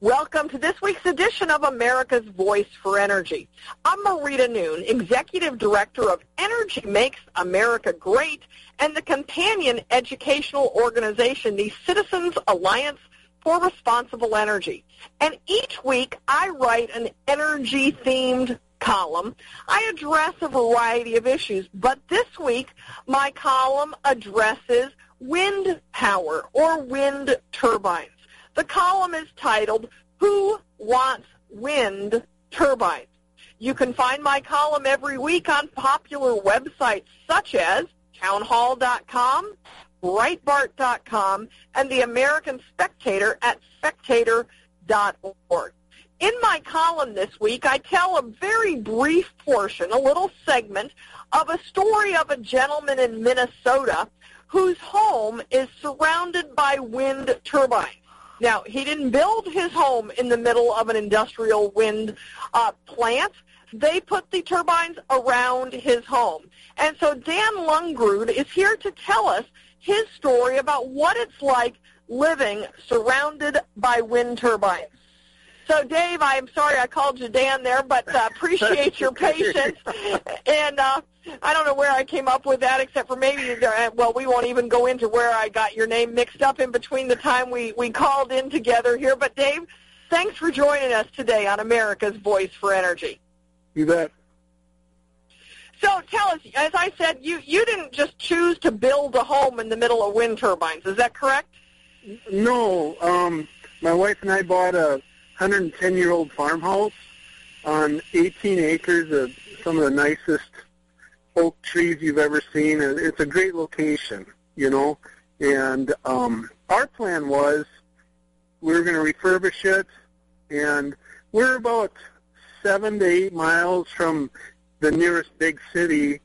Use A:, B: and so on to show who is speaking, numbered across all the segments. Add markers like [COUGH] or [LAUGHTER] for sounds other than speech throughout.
A: Welcome to this week's edition of America's Voice for Energy. I'm Marita Noon, Executive Director of Energy Makes America Great and the companion educational organization, the Citizens Alliance for Responsible Energy. And each week I write an energy-themed column. I address a variety of issues, but this week my column addresses wind power or wind turbines. The column is titled, Who Wants Wind Turbines? You can find my column every week on popular websites such as townhall.com, Breitbart.com, and the American Spectator at spectator.org. In my column this week, I tell a very brief portion, a little segment, of a story of a gentleman in Minnesota whose home is surrounded by wind turbines. Now, he didn't build his home in the middle of an industrial wind uh, plant. They put the turbines around his home. And so Dan Lungrud is here to tell us his story about what it's like living surrounded by wind turbines. So, Dave, I'm sorry I called you Dan there, but uh, appreciate your [LAUGHS] patience. And uh, I don't know where I came up with that, except for maybe, uh, well, we won't even go into where I got your name mixed up in between the time we, we called in together here. But, Dave, thanks for joining us today on America's Voice for Energy.
B: You bet.
A: So tell us, as I said, you, you didn't just choose to build a home in the middle of wind turbines. Is that correct?
B: No. Um, my wife and I bought a 110-year-old farmhouse on 18 acres of some of the nicest oak trees you've ever seen. And it's a great location, you know. And um, our plan was we were going to refurbish it, and we're about seven to eight miles from the nearest big city,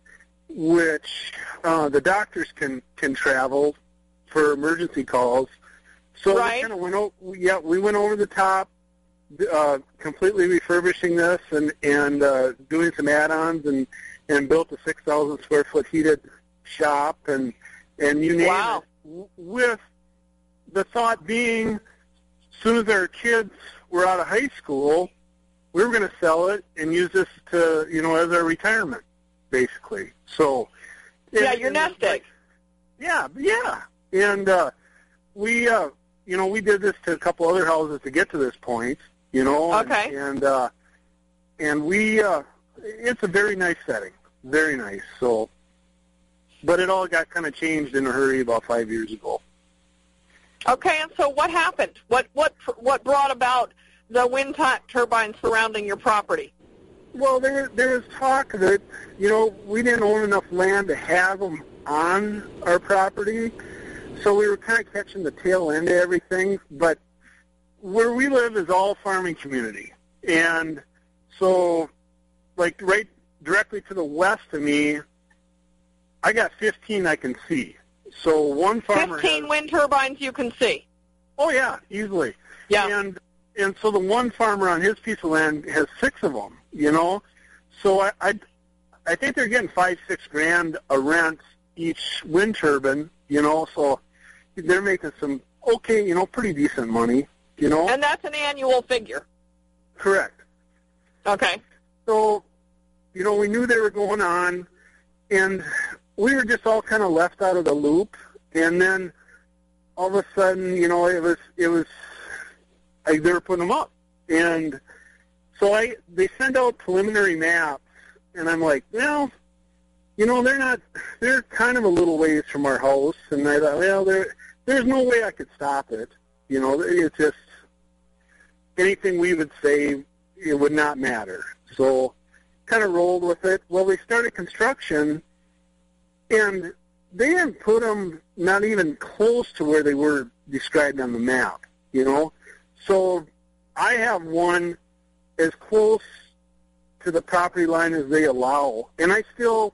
B: which uh, the doctors can can travel for emergency calls. So
A: right.
B: we kind of went over. Yeah, we went over the top, uh, completely refurbishing this and and uh, doing some add-ons and and built a 6,000 square foot heated shop and and you name
A: wow.
B: it. With the thought being, as soon as our kids were out of high school, we were going to sell it and use this to you know as our retirement, basically. So
A: yeah,
B: and,
A: you're
B: and
A: nesting.
B: Like, yeah, yeah, and uh, we uh, you know we did this to a couple other houses to get to this point you know.
A: Okay.
B: And and, uh, and we, uh, it's a very nice setting, very nice. So, but it all got kind of changed in a hurry about five years ago.
A: Okay, and so what happened? What what what brought about the wind t- turbines surrounding your property?
B: Well, there there was talk that you know we didn't own enough land to have them on our property, so we were kind of catching the tail end of everything. But where we live is all farming community, and so like right directly to the west of me, I got 15 I can see. So one farmer
A: 15
B: has,
A: wind turbines you can see.
B: Oh yeah, easily.
A: Yeah.
B: And and so the one farmer on his piece of land has six of them. You know, so I I, I think they're getting five six grand a rent each wind turbine. You know, so they're making some okay, you know, pretty decent money. You know,
A: And that's an annual figure.
B: correct.
A: Okay.
B: So, you know, we knew they were going on, and we were just all kind of left out of the loop. And then all of a sudden, you know, it was it was I, they were putting them up, and so I they send out preliminary maps, and I'm like, well, you know, they're not they're kind of a little ways from our house, and I thought, well, there there's no way I could stop it. You know, it's just anything we would say it would not matter. So kind of rolled with it. Well, we started construction, and they didn't put them not even close to where they were described on the map, you know. So I have one as close to the property line as they allow, and I still,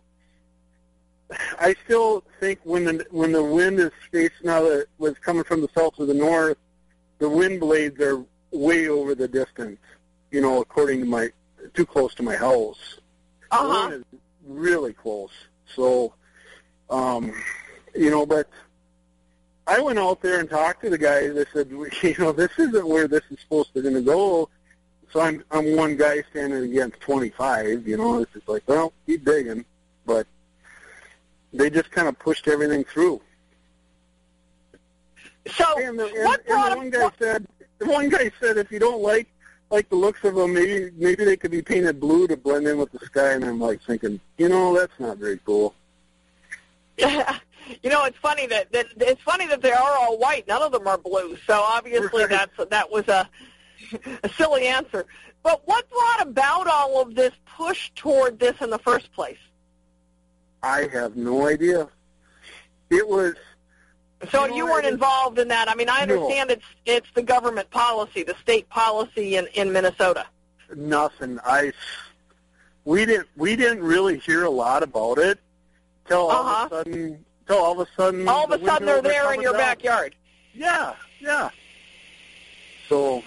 B: I still think when the when the wind is facing out, it was coming from the south or the north, the wind blades are way over the distance, you know, according to my too close to my house.
A: Uh huh.
B: One is really close. So, um, you know, but I went out there and talked to the guys. I said, [LAUGHS] you know, this isn't where this is supposed to going to go. So I'm I'm one guy standing against 25. You know, it's just like, well, keep digging, but they just kind of pushed everything through.
A: So
B: And the, and,
A: what
B: and the one guy said, the one guy said, if you don't like like the looks of them, maybe maybe they could be painted blue to blend in with the sky. And I'm like thinking, you know, that's not very cool. Yeah. [LAUGHS]
A: you know, it's funny that, that it's funny that they are all white. None of them are blue. So obviously
B: Right.
A: that's that was a [LAUGHS] a silly answer. But what brought about all of this push toward this in the first place?
B: I have no idea. It was
A: So
B: You
A: you weren't involved in that. I mean, I
B: No.
A: understand it's it's the government policy, the state policy in in Minnesota.
B: nothing. I we didn't we didn't really hear a lot about it till all
A: Uh-huh.
B: of a sudden till all of a sudden
A: All of
B: the
A: a sudden, they're there in your
B: down.
A: backyard,
B: Yeah, yeah. So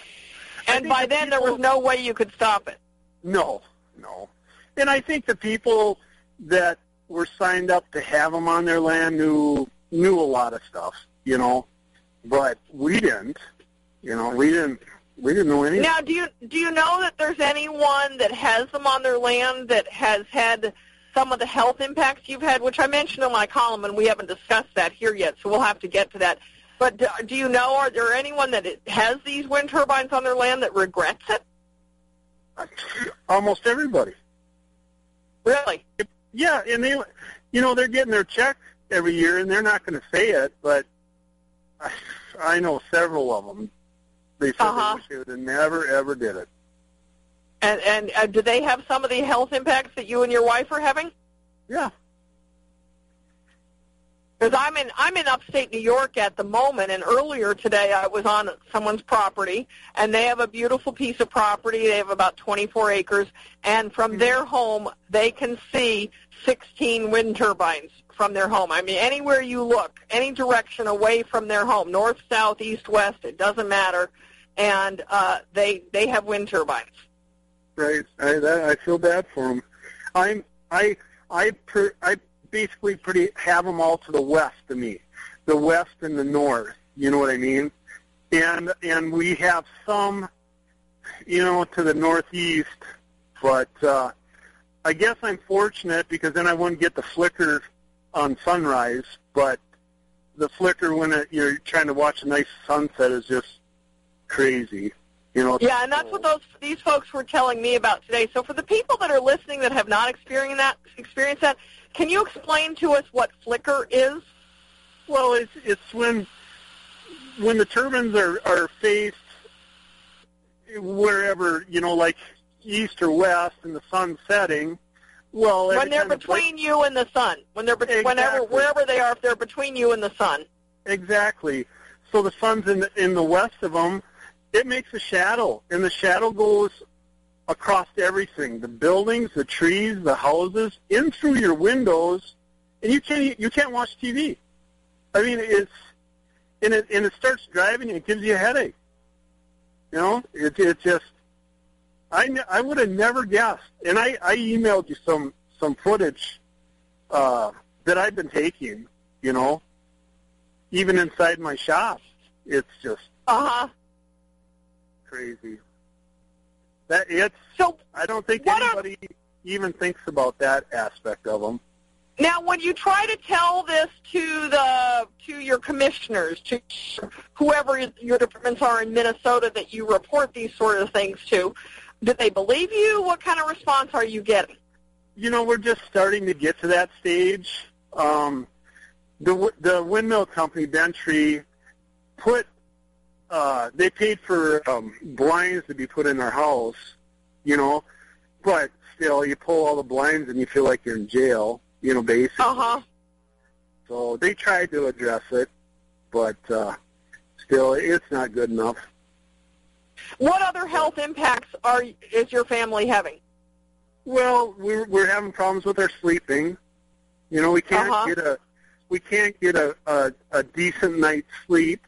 A: and by
B: the
A: then there was no way you could stop it.
B: no, no. And I think the people that were signed up to have them on their land knew knew a lot of stuff, you know, but we didn't. You know, we didn't we didn't know anything.
A: Now, do you do you know that there's anyone that has them on their land that has had some of the health impacts you've had, which I mentioned in my column, and we haven't discussed that here yet, so we'll have to get to that. But do, do you know, are there anyone that has these wind turbines on their land that regrets it?
B: Almost everybody.
A: Really?
B: Yeah, and they, you know, they're getting their check every year, and they're not going to say it, but I, I know several of them. They said
A: Uh-huh.
B: they wish they would have never ever did it.
A: And and uh, do they have some of the health impacts that you and your wife are having?
B: Yeah,
A: Because I'm in I'm in upstate New York at the moment, and earlier today I was on someone's property, and they have a beautiful piece of property. They have about 24 acres, and from their home they can see 16 wind turbines from their home. I mean, anywhere you look, any direction away from their home, north, south, east, west, it doesn't matter, and uh, they they have wind turbines.
B: right. I that, I feel bad for them. I'm I I per, I basically pretty have them all to the west of me, the west and the north. You know what I mean? And and we have some, you know, to the northeast, but uh, I guess I'm fortunate because then I wouldn't get the flicker on sunrise, but the flicker when it, you're trying to watch a nice sunset is just crazy. You know.
A: Yeah, and that's what those these folks were telling me about today. So for the people that are listening that have not experienced that, experienced that, can you explain to us what flicker is?
B: Well, it's it's when when the turbines are are faced wherever you know, like east or west, and the sun's setting. Well,
A: When they're
B: the
A: between you and the sun. When they're be- whenever wherever they are, if they're between you and the sun.
B: Exactly. So the sun's in the, in the west of them. It makes a shadow, and the shadow goes across everything: the buildings, the trees, the houses, in through your windows, and you can't you can't watch TV. I mean, it's and it and it starts driving you. It gives you a headache. You know, it it just. I, ne- I would have never guessed, and I, I emailed you some some footage uh, that I've been taking. You know, even inside my shop, it's just
A: Uh huh.
B: crazy. That it's.
A: So
B: I don't think anybody even thinks about that aspect of them.
A: now, when you try to tell this to the to your commissioners, to whoever your departments are in Minnesota that you report these sort of things to, do they believe you? What kind of response are you getting?
B: You know, we're just starting to get to that stage. Um, the w- the windmill company Bentry put uh, they paid for um, blinds to be put in our house. You know, but still, you pull all the blinds and you feel like you're in jail. You know, basically.
A: Uh huh.
B: So they tried to address it, but uh, still, it's not good enough.
A: What other health impacts are is your family having?
B: Well, we're we're having problems with our sleeping. You know, we can't
A: Uh-huh.
B: get a we can't get a, a a decent night's sleep,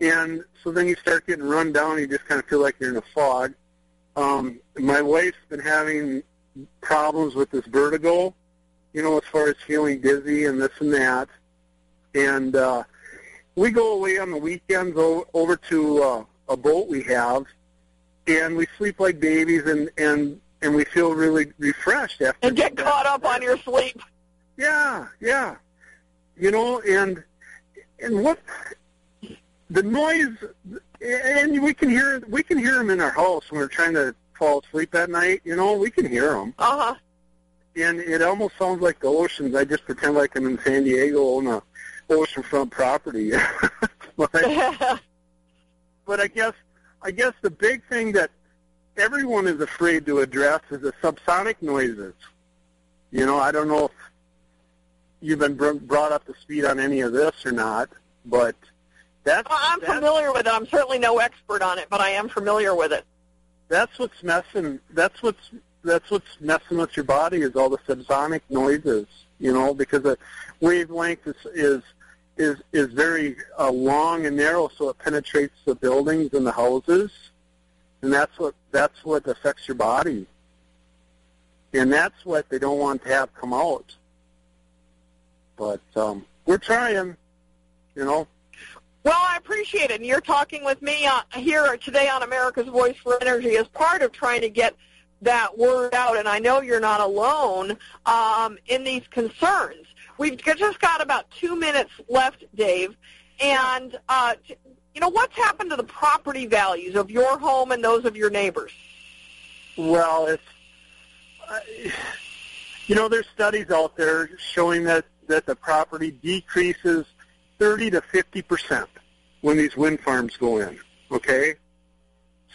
B: and so then you start getting run down. And You just kind of feel like you're in a fog. Um, my wife's been having problems with this vertigo. You know, as far as feeling dizzy and this and that, and uh, we go away on the weekends o- over to uh, a boat we have, and we sleep like babies, and and and we feel really refreshed after.
A: And get caught up on your sleep.
B: Yeah, yeah. You know, and and what the noise, and we can hear we can hear them in our house when we're trying to fall asleep at night. You know, we can hear them,
A: Uh huh.
B: and it almost sounds like the oceans. I just pretend like I'm in San Diego on a oceanfront property. [LAUGHS] but, [LAUGHS] but I guess I guess the big thing that everyone is afraid to address is the subsonic noises. You know, I don't know if you've been br- brought up to speed on any of this or not, but that's
A: Well, I'm
B: that's,
A: familiar with it. I'm certainly no expert on it, but I am familiar with it.
B: that's what's messing. That's what's that's what's messing with your body is all the subsonic noises. You know, because the wavelength is is is, is very uh, long and narrow, so it penetrates the buildings and the houses, and that's what that's what affects your body, and that's what they don't want to have come out. But um, we're trying, you know.
A: Well, I appreciate it. And you're talking with me uh, here today on America's Voice for Energy as part of trying to get that word out. And I know you're not alone um, in these concerns. We've just got about two minutes left, Dave. And, uh, you know, what's happened to the property values of your home and those of your neighbors?
B: Well, it's uh, you know there's studies out there showing that that the property decreases 30 to 50 percent when these wind farms go in. Okay,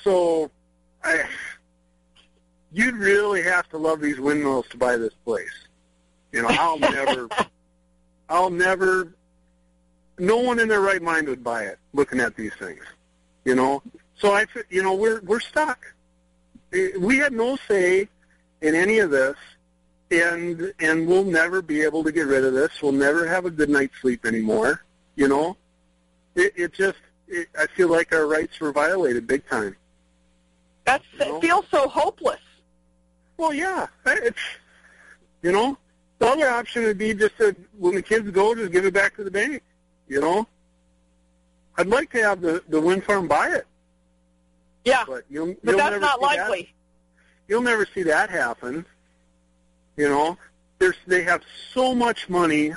B: so I, you'd really have to love these windmills to buy this place. You know, I'll never, I'll never. No one in their right mind would buy it. Looking at these things, you know. So I, you know, we're we're stuck we had no say in any of this, and and we'll never be able to get rid of this. We'll never have a good night's sleep anymore. You know, it, it just it, I feel like our rights were violated big time.
A: That's,
B: No.
A: It feels so hopeless.
B: Well, yeah, it's you know the other option would be just to when the kids go, just give it back to the bank. You know, I'd like to have the the wind farm buy it,
A: Yeah,
B: but you'll
A: but
B: you'll
A: that's not
B: see that.
A: likely.
B: you'll never see that happen. You know, there's they have so much money.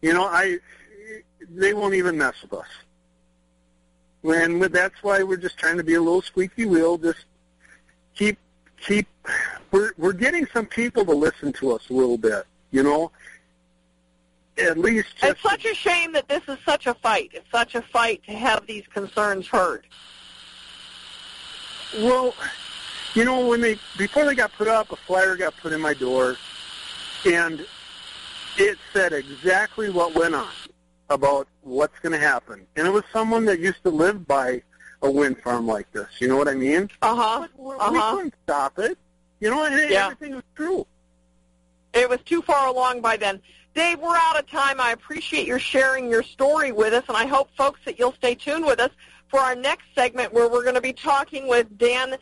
B: You know, I they won't even mess with us. And that's why we're just trying to be a little squeaky wheel. Just keep keep. We're we're getting some people to listen to us a little bit. You know, at least
A: It's such a shame that this is such a fight. It's such a fight to have these concerns heard.
B: Well, you know, when they before they got put up, a flyer got put in my door, and it said exactly what went on about what's going to happen, and it was someone that used to live by a wind farm like this. You know what I mean?
A: Uh-huh.
B: We
A: Uh-huh.
B: couldn't stop it. You know, what?
A: Yeah.
B: everything was true.
A: It was too far along by then. Dave, we're out of time. I appreciate your sharing your story with us, and I hope, folks, that you'll stay tuned with us for our next segment where we're going to be talking with Dan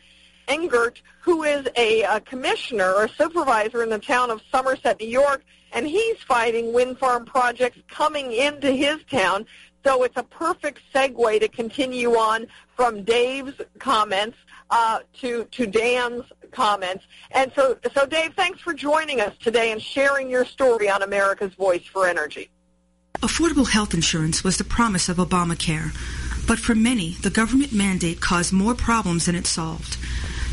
A: Engert, who is a, uh commissioner or supervisor in the town of Somerset, New York, and he's fighting wind farm projects coming into his town. So it's a perfect segue to continue on from Dave's comments uh, to to Dan's comments. And so, so Dave, thanks for joining us today and sharing your story on America's Voice for Energy.
C: Affordable health insurance was the promise of Obamacare, but for many, the government mandate caused more problems than it solved.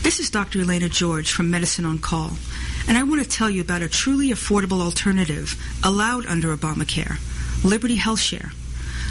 C: This is Dr. Elena George from Medicine on Call, and I want to tell you about a truly affordable alternative allowed under Obamacare, Liberty Health Share.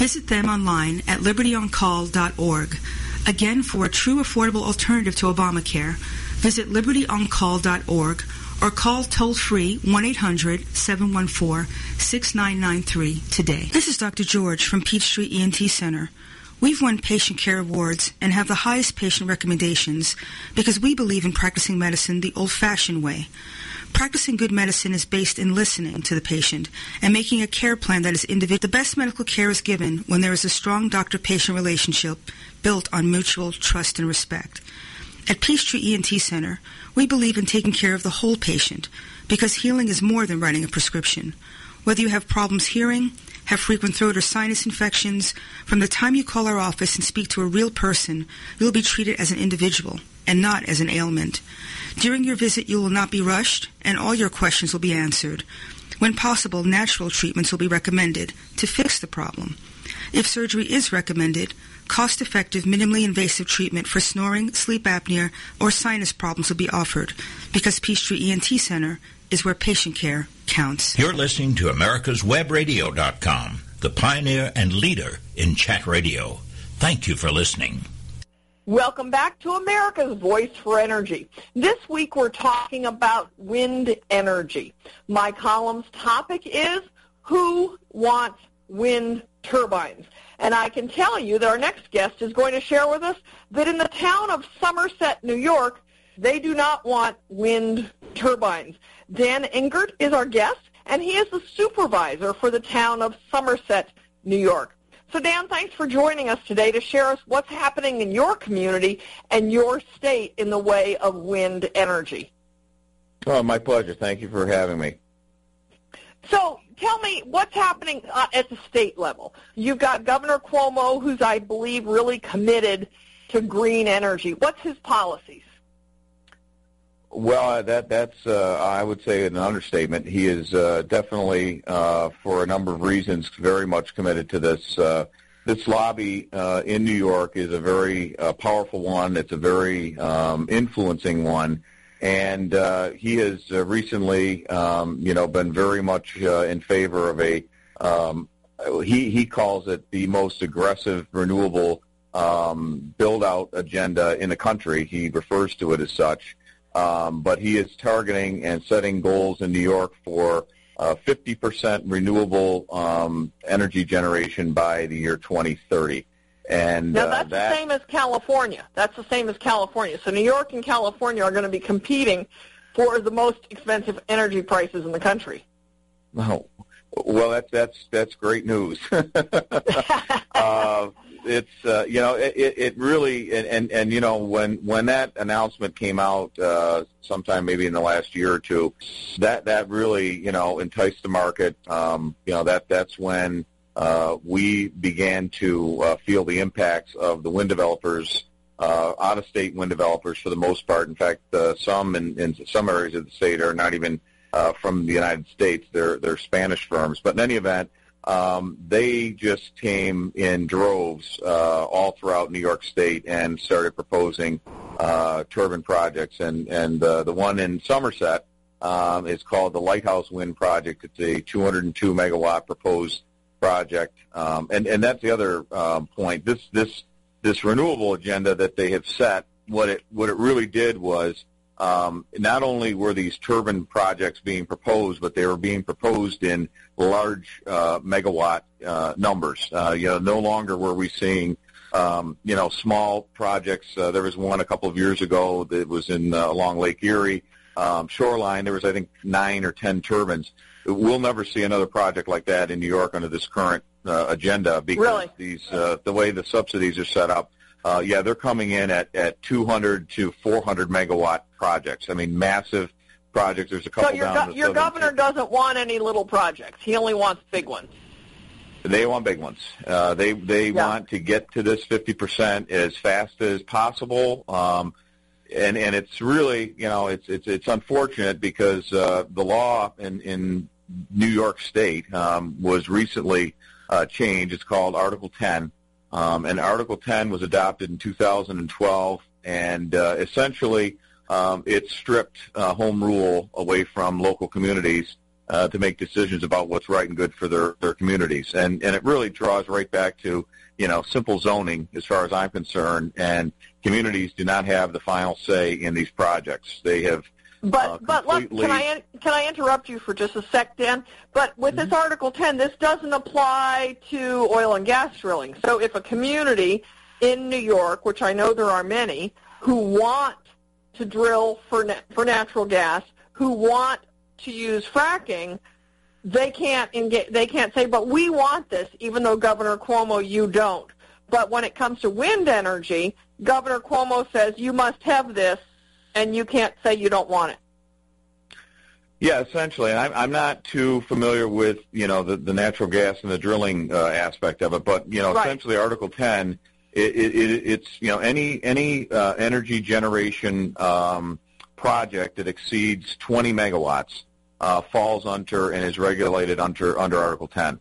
C: Visit them online at libertyoncall.org. Again, for a true affordable alternative to Obamacare, visit libertyoncall.org or call toll free 1 800 714 6993 today. This is Dr. George from Peachtree ENT Center. We've won patient care awards and have the highest patient recommendations because we believe in practicing medicine the old-fashioned way. Practicing good medicine is based in listening to the patient and making a care plan that is individual. The best medical care is given when there is a strong doctor-patient relationship built on mutual trust and respect. At Peachtree ENT Center, we believe in taking care of the whole patient because healing is more than writing a prescription. Whether you have problems hearing, have frequent throat or sinus infections, from the time you call our office and speak to a real person, you'll be treated as an individual and not as an ailment. During your visit, you will not be rushed, and all your questions will be answered. When possible, natural treatments will be recommended to fix the problem. If surgery is recommended, cost-effective, minimally invasive treatment for snoring, sleep apnea, or sinus problems will be offered because Peachtree ENT Center is where patient care counts.
D: You're listening to America'sWebRadio.com, the pioneer and leader in chat radio. Thank you for listening.
A: Welcome back to America's Voice for Energy. This week we're talking about wind energy. My column's topic is Who Wants Wind Turbines? And I can tell you that our next guest is going to share with us that in the town of Somerset, New York, they do not want wind turbines. Dan Engert is our guest, and he is the supervisor for the town of Somerset, New York. So Dan, thanks for joining us today to share us what's happening in your community and your state in the way of wind energy.
E: Oh, my pleasure. Thank you for having me.
A: So tell me what's happening uh, at the state level. You've got Governor Cuomo, who's, I believe, really committed to green energy. What's his policies?
E: Well, that that's uh, I would say an understatement. He is uh, definitely, uh, for a number of reasons, very much committed to this. Uh, this lobby uh, in New York is a very uh, powerful one. It's a very um, influencing one, and he has recently, um, you know, been very much in favor of a. Um, he he calls it the most aggressive renewable um, build out agenda in the country. He refers to it as such. Um, but he is targeting and setting goals in New York for uh, 50% renewable um, energy generation by the year 2030. And
A: now
E: uh,
A: that's
E: that,
A: the same as California. That's the same as California. So New York and California are going to be competing for the most expensive energy prices in the country.
E: Oh, well, that's that's that's great news. [LAUGHS] uh, [LAUGHS] it's uh, you know it, it really and, and and you know when when that announcement came out uh, sometime maybe in the last year or two, that that really you know enticed the market. Um, you know that that's when uh, we began to uh, feel the impacts of the wind developers. Uh, out-of-state wind developers, for the most part. In fact, uh, some in, in some areas of the state are not even uh, from the United States. They're they're Spanish firms. But in any event, um, they just came in droves uh, all throughout New York State and started proposing uh, turbine projects. And and uh, the one in Somerset um, is called the Lighthouse Wind Project. It's a 202 megawatt proposed project. Um, and and that's the other um, point. This this this renewable agenda that they have set. What it what it really did was um, not only were these turbine projects being proposed, but they were being proposed in large uh, megawatt uh, numbers. Uh, you know, no longer were we seeing um, you know small projects. Uh, there was one a couple of years ago that was in uh, along Lake Erie um, shoreline. There was I think nine or ten turbines. We'll never see another project like that in New York under this current uh, agenda because
A: really?
E: these uh, the way the subsidies are set up uh, yeah, they're coming in at, at 200 to 400 megawatt projects. I mean, massive projects. There's a couple
A: so your,
E: down
A: go- your governor doesn't want any little projects. He only wants big ones.
E: They want big ones. Uh, they they
A: Yeah.
E: want to get to this 50% as fast as possible. Um, and and it's really you know it's it's it's unfortunate because uh, the law in in New York State um, was recently uh, changed. It's called Article 10, um, and Article 10 was adopted in 2012, and uh, essentially um, it stripped uh, home rule away from local communities uh, to make decisions about what's right and good for their, their communities. And, and it really draws right back to, you know, simple zoning as far as I'm concerned. And communities do not have the final say in these projects. They have
A: But
E: uh,
A: but look, can I can I interrupt you for just a sec, Dan? But with
E: Mm-hmm.
A: this Article 10, this doesn't apply to oil and gas drilling. So if a community in New York, which I know there are many, who want to drill for na- for natural gas, who want to use fracking, they can't engage, they can't say, but we want this, even though Governor Cuomo, you don't. But when it comes to wind energy, Governor Cuomo says you must have this, and you can't say you don't want it.
E: Yeah, essentially. And I'm, I'm not too familiar with, you know, the, the natural gas and the drilling uh, aspect of it, but, you know,
A: Right.
E: essentially Article 10, it, it, it, it's, you know, any, any uh, energy generation um, project that exceeds 20 megawatts uh, falls under and is regulated under, under Article 10.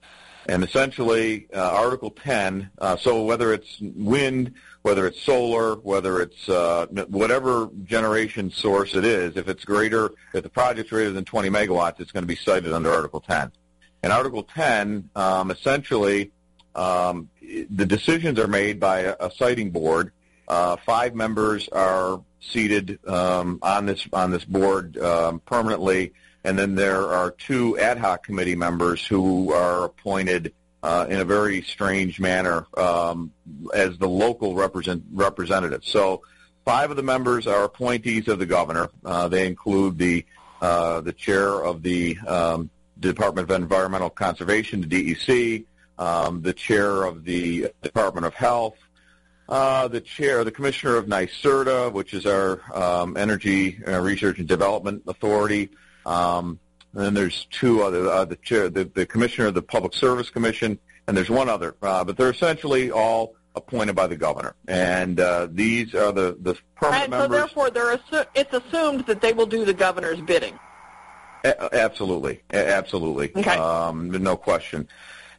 E: And essentially, uh, Article 10, uh, so whether it's wind, whether it's solar, whether it's uh, whatever generation source it is, if it's greater, if the project's greater than 20 megawatts, it's going to be sited under Article 10. And Article 10, um, essentially, um, the decisions are made by a, a siting board. Uh, five members are seated um, on this on this board um, permanently, and then there are two ad hoc committee members who are appointed uh, in a very strange manner um, as the local represent, representatives. So five of the members are appointees of the governor. Uh, they include the uh, the chair of the um, Department of Environmental Conservation, the DEC, um, the chair of the Department of Health, uh, the chair, the commissioner of NYSERDA, which is our um, Energy uh, Research and Development Authority. Um, and then there's two other, uh, the chair, the, the commissioner of the Public Service Commission, and there's one other. Uh, but they're essentially all appointed by the governor. And uh, these are the, the permanent
A: And so
E: members.
A: therefore, they're assu- it's assumed that they will do the governor's bidding.
E: A- Absolutely, A- absolutely.
A: Okay.
E: Um, no question.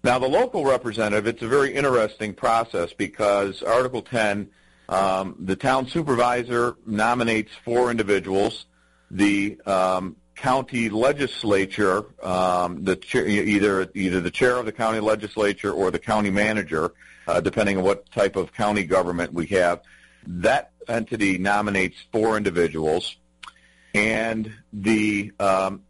E: Now, the local representative, it's a very interesting process because Article 10, um, the town supervisor nominates four individuals. The um, county legislature, um, the chair, either either the chair of the county legislature or the county manager, uh, depending on what type of county government we have, that entity nominates four individuals, and the um,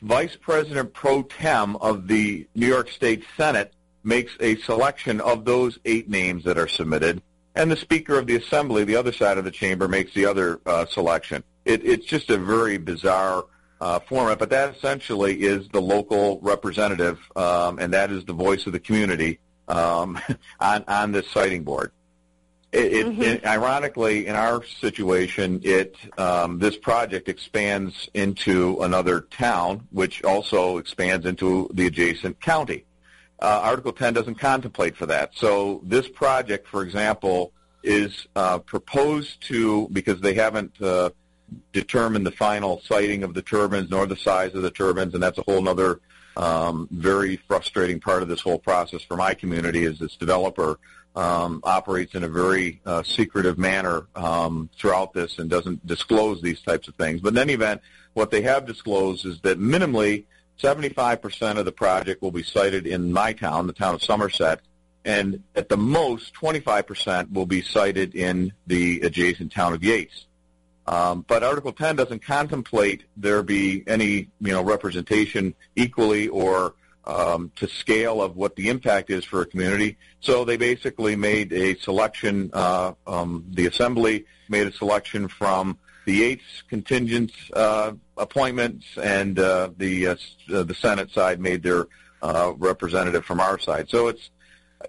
E: vice president pro tem of the New York State Senate makes a selection of those eight names that are submitted, and the Speaker of the Assembly, the other side of the chamber, makes the other uh, selection. It, it's just a very bizarre uh, format, but that essentially is the local representative, um, and that is the voice of the community um, [LAUGHS] on on this siting board. It, it,
A: Mhm.
E: it, ironically, in our situation, it um, this project expands into another town, which also expands into the adjacent county. Uh, Article 10 doesn't contemplate for that. So this project, for example, is uh, proposed to because they haven't uh, determined the final siting of the turbines nor the size of the turbines, and that's a whole other um, very frustrating part of this whole process for my community. Is this developer um, operates in a very uh, secretive manner um, throughout this and doesn't disclose these types of things. But in any event, what they have disclosed is that minimally 75% of the project will be sited in my town, the town of Somerset, and at the most 25% will be sited in the adjacent town of Yates. Um, but Article 10 doesn't contemplate there be any, you know, representation equally or um, to scale of what the impact is for a community. So they basically made a selection. Uh, um, the assembly made a selection from the Yates contingent uh, appointments, and uh, the uh, uh, the Senate side made their uh, representative from our side. So it's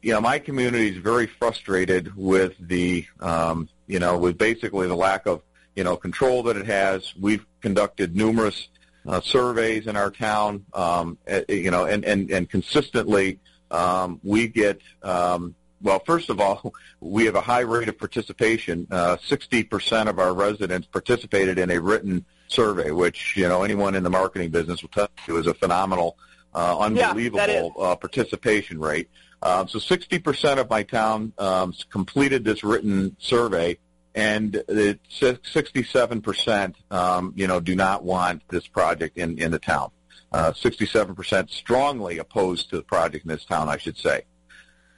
E: you know my community is very frustrated with the um, you know with basically the lack of you know control that it has. We've conducted numerous uh, surveys in our town, um, eh, you know, and and and consistently um, we get. Um, well, first of all, [LAUGHS] we have a high rate of participation. Uh, 60% of our residents participated in a written survey, which you know anyone in the marketing business will tell you is a phenomenal, uh,
A: Yeah,
E: unbelievable uh, participation rate. Um, so 60% of my town um, completed this written survey, and it's 67%, um, you know, do not want this project in, in the town. Uh, 67% strongly opposed to the project in this town, I should say.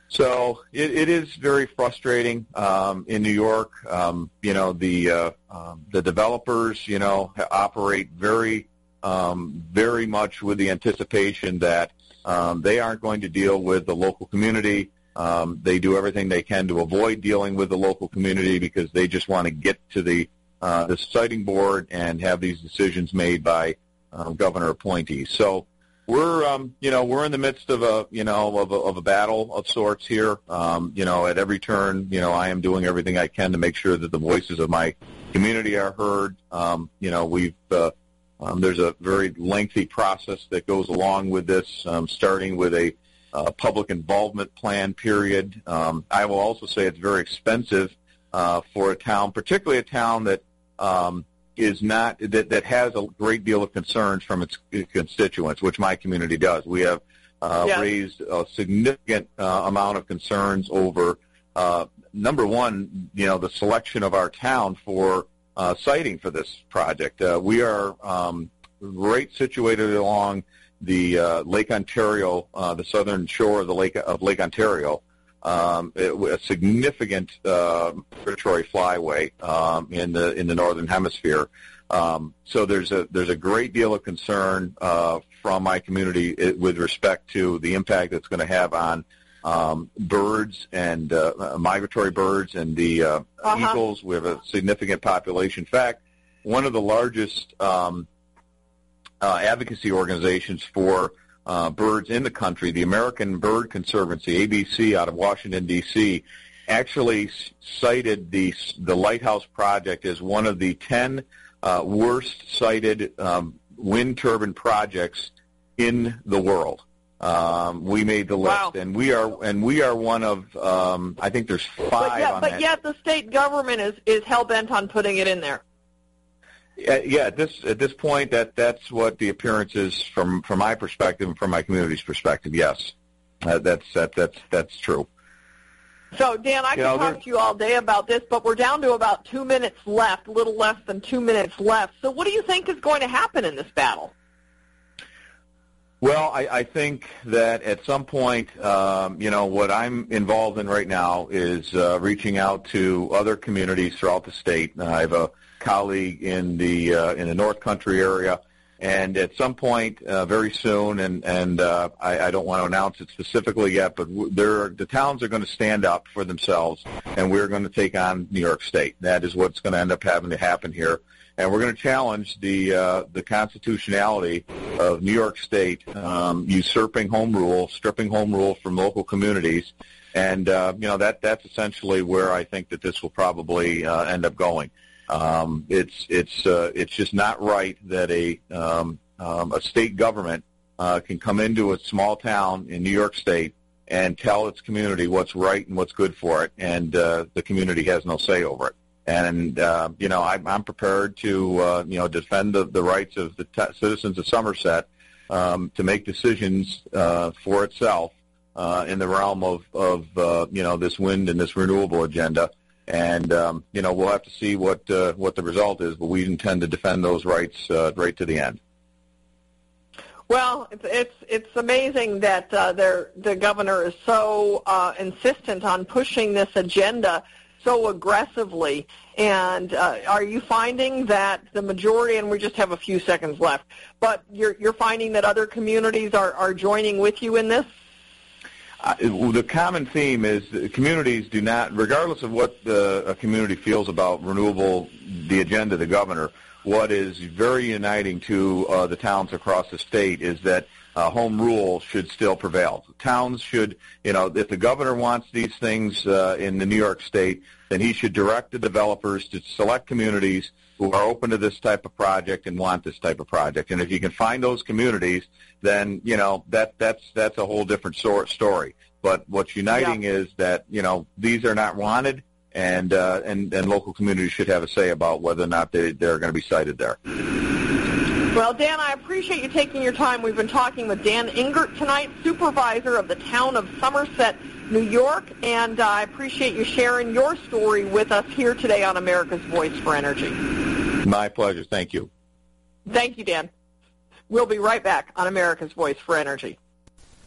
E: So it, it is very frustrating um, in New York. Um, you know, the uh, um, the developers, you know, operate very um, very much with the anticipation that um, they aren't going to deal with the local community. Um, they do everything they can to avoid dealing with the local community because they just want to get to the uh, the siting board and have these decisions made by um, governor appointees. So we're um, you know we're in the midst of a you know of a, of a battle of sorts here. Um, you know, at every turn, you know, I am doing everything I can to make sure that the voices of my community are heard. Um, you know, we've uh, um, there's a very lengthy process that goes along with this, um, starting with a uh, public involvement plan period. Um, I will also say it's very expensive uh, for a town, particularly a town that um, is not that, that has a great deal of concerns from its constituents, which my community does. We have uh, yeah. raised a significant uh, amount of concerns over uh, number one, you know, the selection of our town for uh, siting for this project. Uh, we are um, right situated along the uh, Lake Ontario, uh, the southern shore of the lake of Lake Ontario, um, it, a significant uh, migratory flyway um, in the in the northern hemisphere. Um, so there's a there's a great deal of concern uh, from my community uh, with respect to the impact it's going to have on um, birds and uh, migratory birds and the uh, uh-huh. eagles. We have a significant population. In fact, one of the largest um, uh, advocacy organizations for uh, birds in the country, the American Bird Conservancy, ABC, out of Washington D.C., actually cited the the Lighthouse Project as one of the ten uh, worst sited um, wind turbine projects in the world. Um, we made the list,
A: wow.
E: and we are and we are one of um, I think there's five.
A: But yet, but yet the state government is is hell bent on putting it in there.
E: Yeah, yeah. At this at this point, that that's what the appearance is from from my perspective and from my community's perspective. Yes, uh, that's that that's that's true.
A: So, Dan, I
E: you
A: could
E: know,
A: talk to you all day about this, but we're down to about two minutes left, a little less than two minutes left. So, what do you think is going to happen in this battle?
E: Well, I, I think that at some point, um, you know, what I'm involved in right now is uh, reaching out to other communities throughout the state. I have a colleague in the uh, in the North Country area, and at some point, uh, very soon, and and uh, I, I don't want to announce it specifically yet, but there the towns are going to stand up for themselves, and we're going to take on New York State. That is what's going to end up having to happen here, and we're going to challenge the uh, the constitutionality of New York State um, usurping home rule, stripping home rule from local communities. And uh, you know that that's essentially where I think that this will probably uh, end up going. Um, it's it's uh, it's just not right that a um, um, a state government uh, can come into a small town in New York State and tell its community what's right and what's good for it, and uh, the community has no say over it. And uh, you know, I, I'm prepared to uh, you know defend the, the rights of the t- citizens of Somerset um, to make decisions uh, for itself uh, in the realm of of uh, you know this wind and this renewable agenda and um, you know we'll have to see what uh, what the result is, but we intend to defend those rights uh, right to the end.
A: Well, it's it's, it's amazing that uh, the governor is so uh, insistent on pushing this agenda so aggressively. And uh, are you finding that the majority, and we just have a few seconds left, but you're you're finding that other communities are, are joining with you in this?
E: Uh, the common theme is communities do not, regardless of what the, a community feels about renewable, the agenda of the governor, what is very uniting to uh, the towns across the state is that uh, home rule should still prevail. Towns should, you know, if the governor wants these things uh, in the New York State, then he should direct the developers to select communities who are open to this type of project and want this type of project. And if you can find those communities, then you know that that's that's a whole different sort story. But what's uniting yeah. is that you know these are not wanted, and uh, and and local communities should have a say about whether or not they they're going to be sited there.
A: Well, Dan, I appreciate you taking your time. We've been talking with Dan Engert tonight, supervisor of the town of Somerset, New York, and uh, I appreciate you sharing your story with us here today on America's Voice for Energy.
E: My pleasure. Thank you.
A: Thank you, Dan. We'll be right back on America's Voice for Energy.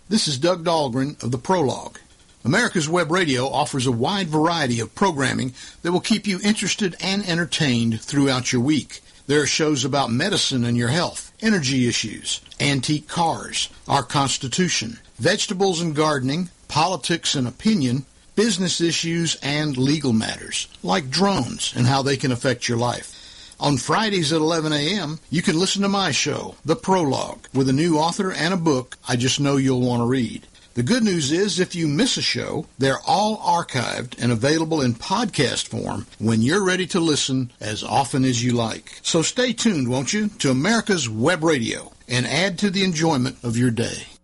F: This is Doug Dahlgren of The Prologue. America's Web Radio offers a wide variety of programming that will keep you interested and entertained throughout your week. There are shows about medicine and your health, energy issues, antique cars, our Constitution, vegetables and gardening, politics and opinion, business issues, and legal matters, like drones and how they can affect your life. On Fridays at 11 a.m., you can listen to my show, The Prologue, with a new author and a book I just know you'll want to read. The good news is if you miss a show, they're all archived and available in podcast form when you're ready to listen as often as you like. So stay tuned, won't you, to America's Web Radio and add to the enjoyment of your day.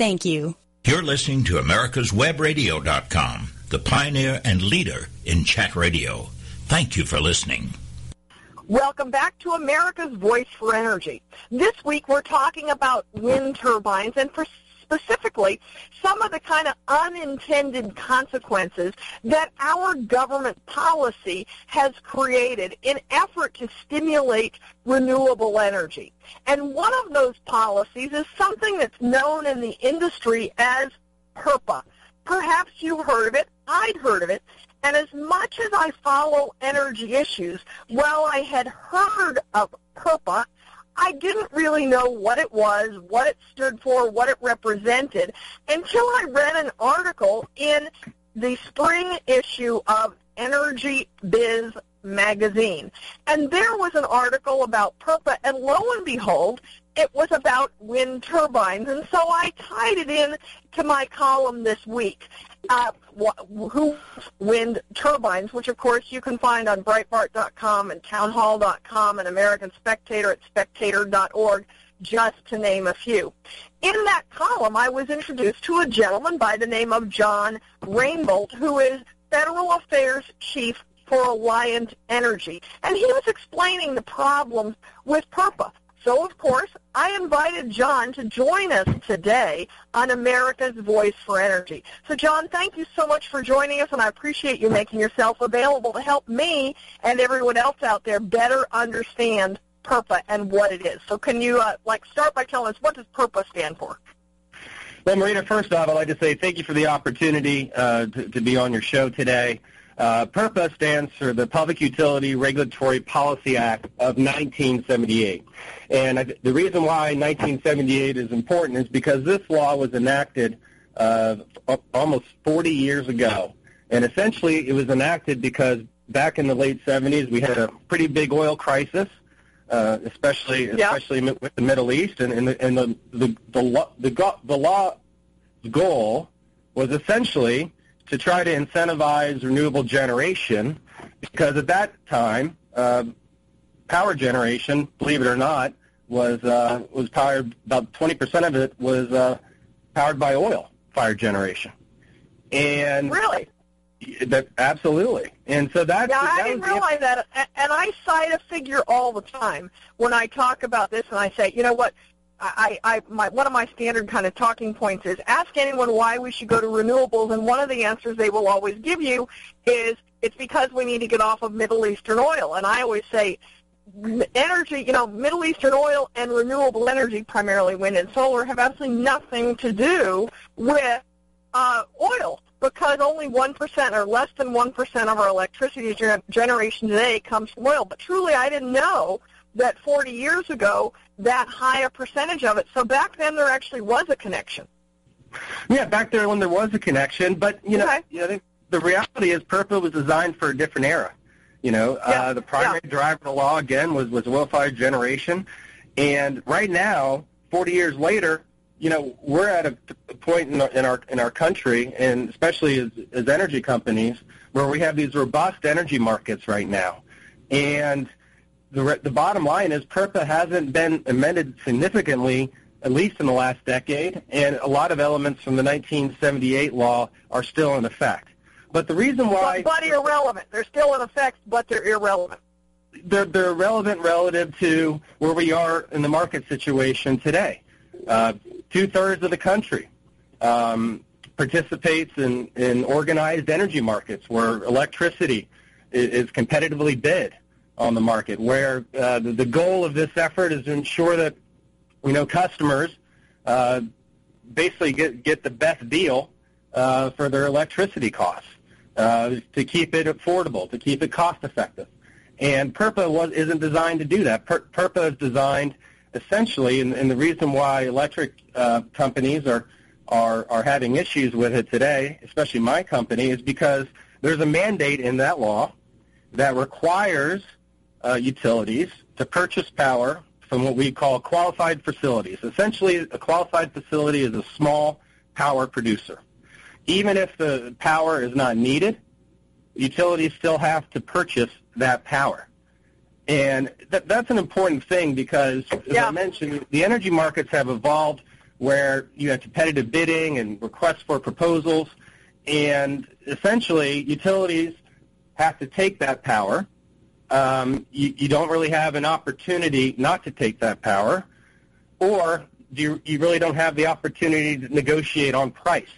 G: Thank you.
D: You're listening to America'sWebRadio.com, the pioneer and leader in chat radio. Thank you for listening.
A: Welcome back to America's Voice for Energy. This week we're talking about wind turbines and for specifically some of the kind of unintended consequences that our government policy has created in effort to stimulate renewable energy. And one of those policies is something that's known in the industry as PURPA. Perhaps you've heard of it. I'd heard of it. And as much as I follow energy issues, well, I had heard of PURPA I didn't really know what it was, what it stood for, what it represented, until I read an article in the spring issue of Energy Biz magazine. And there was an article about PURPA, and lo and behold, it was about wind turbines. And so I tied it in to my column this week uh, who wind turbines, which of course you can find on Breitbart.com and Townhall.com and American Spectator at Spectator.org, just to name a few. In that column, I was introduced to a gentleman by the name of John Rainbolt, who is Federal Affairs Chief for Alliant Energy. And he was explaining the problems with PURPA. So, of course, I invited John to join us today on America's Voice for Energy. So, John, thank you so much for joining us, and I appreciate you making yourself available to help me and everyone else out there better understand PURPA and what it is. So, can you, uh, like, start by telling us what does PURPA stand for?
H: Well, Marita, first off, I'd like to say thank you for the opportunity uh, to, to be on your show today. Uh, PURPA stands for the Public Utility Regulatory Policy Act of 1978. And I, the reason why 1978 is important is because this law was enacted uh, almost 40 years ago. And essentially it was enacted because back in the late 70s we had a pretty big oil crisis. Uh, especially yeah. especially with the Middle East, and, and the and the the the, law, the, the law goal was essentially to try to incentivize renewable generation because at that time, uh, power generation, believe it or not, was uh, was powered about 20% of it was uh, powered by oil fired generation. And
A: really,
H: that absolutely. And so that
A: yeah,
H: that
A: I didn't realize that. And I cite a figure all the time when I talk about this, and I say, you know what? I, I, my, one of my standard kind of talking points is ask anyone why we should go to renewables, and one of the answers they will always give you is it's because we need to get off of Middle Eastern oil. And I always say, energy, you know, Middle Eastern oil and renewable energy, primarily wind and solar, have absolutely nothing to do with uh, oil because only 1% or less than 1% of our electricity generation today comes from oil. But truly, I didn't know that 40 years ago that high a percentage of it. So back then there actually was a connection.
H: Yeah, back there when there was a connection, but you know, okay. you know the reality is PURPA was designed for a different era. You know,
A: yeah.
H: uh, the primary
A: yeah.
H: driver of the law again was was oil-fired generation, and right now, 40 years later, you know, we're at a point in our, in our in our country, and especially as, as energy companies, where we have these robust energy markets right now, and the, the bottom line is PURPA hasn't been amended significantly, at least in the last decade, and a lot of elements from the 1978 law are still in effect. But the reason why...
A: But, but irrelevant. They're still in effect, but they're irrelevant.
H: They're, they're relevant relative to where we are in the market situation today. Uh, two-thirds of the country um, participates in, in organized energy markets where electricity is, is competitively bid on the market, where uh, the, the goal of this effort is to ensure that you know customers uh, basically get get the best deal uh, for their electricity costs, uh, to keep it affordable, to keep it cost effective. And PURPA was, isn't designed to do that. Per, PURPA is designed essentially, and, and the reason why electric uh, companies are, are, are having issues with it today, especially my company, is because there's a mandate in that law that requires uh, utilities to purchase power from what we call qualified facilities. Essentially, a qualified facility is a small power producer. Even if the power is not needed, utilities still have to purchase that power. And that, that's an important thing because, as
A: yeah.
H: I mentioned, the energy markets have evolved where you have competitive bidding and requests for proposals, and essentially utilities have to take that power. Um, you, you don't really have an opportunity not to take that power, or you, you really don't have the opportunity to negotiate on price.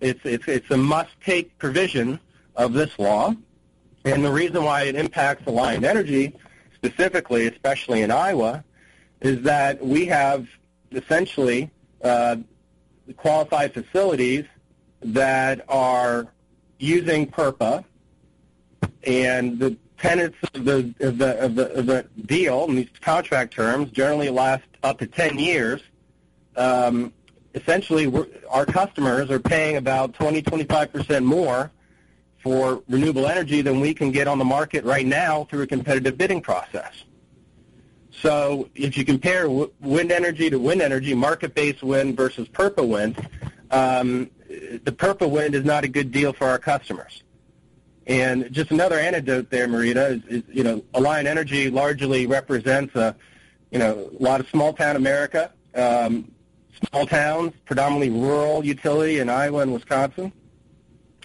H: It's, it's, it's a must-take provision of this law, and the reason why it impacts Alliant Energy specifically, especially in Iowa, is that we have essentially uh, qualified facilities that are using PURPA, and the tenets of the, of the, of the, of the deal and these contract terms generally last up to 10 years. Um, essentially, our customers are paying about 20, 25% more for renewable energy than we can get on the market right now through a competitive bidding process. So if you compare wind energy to wind energy, market-based wind versus PURPA wind, um, the PURPA wind is not a good deal for our customers. And just another anecdote there, Marita, is, is you know, Alliant Energy largely represents a, you know, a lot of small town America, um, small towns, predominantly rural utility in Iowa and Wisconsin.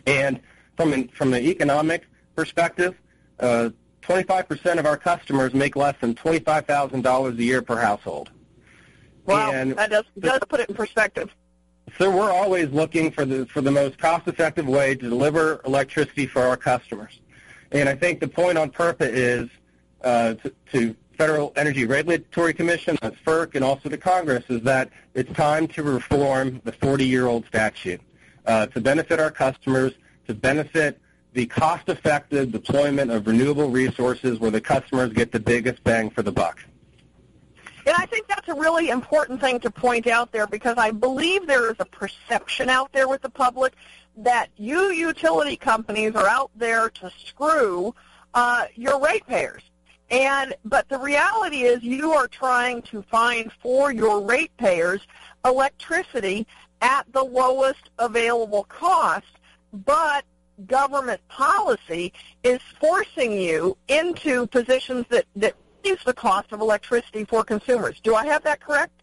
H: And from an, from an economic perspective, uh, 25% of our customers make less than $25,000 a year per household.
A: Wow, and that does, does put it in perspective.
H: So we're always looking for the for the most cost-effective way to deliver electricity for our customers. And I think the point on PURPA is uh, to, to Federal Energy Regulatory Commission, that's FERC, and also to Congress, is that it's time to reform the 40-year-old statute uh, to benefit our customers, to benefit the cost-effective deployment of renewable resources where the customers get the biggest bang for the buck.
A: And I think that's a really important thing to point out there because I believe there is a perception out there with the public that you utility companies are out there to screw uh, your ratepayers. And but the reality is you are trying to find for your ratepayers electricity at the lowest available cost, but government policy is forcing you into positions that, that the cost of electricity for consumers. Do I have that correct?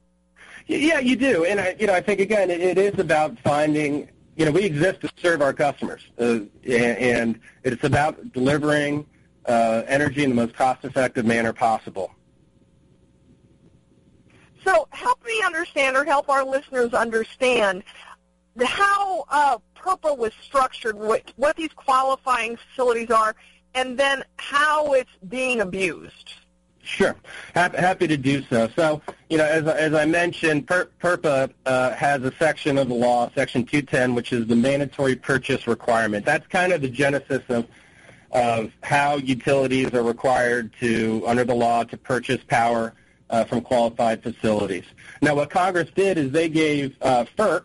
H: Yeah, you do. And I, you know, I think again, it, it is about finding. You know, we exist to serve our customers, uh, and, it's about delivering uh, energy in the most cost-effective manner possible.
A: So, help me understand, or help our listeners understand how uh, PURPA was structured, what, what these qualifying facilities are, and then how it's being abused.
H: Sure, happy to do so. So, you know, as, as I mentioned, PURPA uh, has a section of the law, Section 210, which is the mandatory purchase requirement. That's kind of the genesis of of how utilities are required to, under the law, to purchase power uh, from qualified facilities. Now, what Congress did is they gave uh, FERC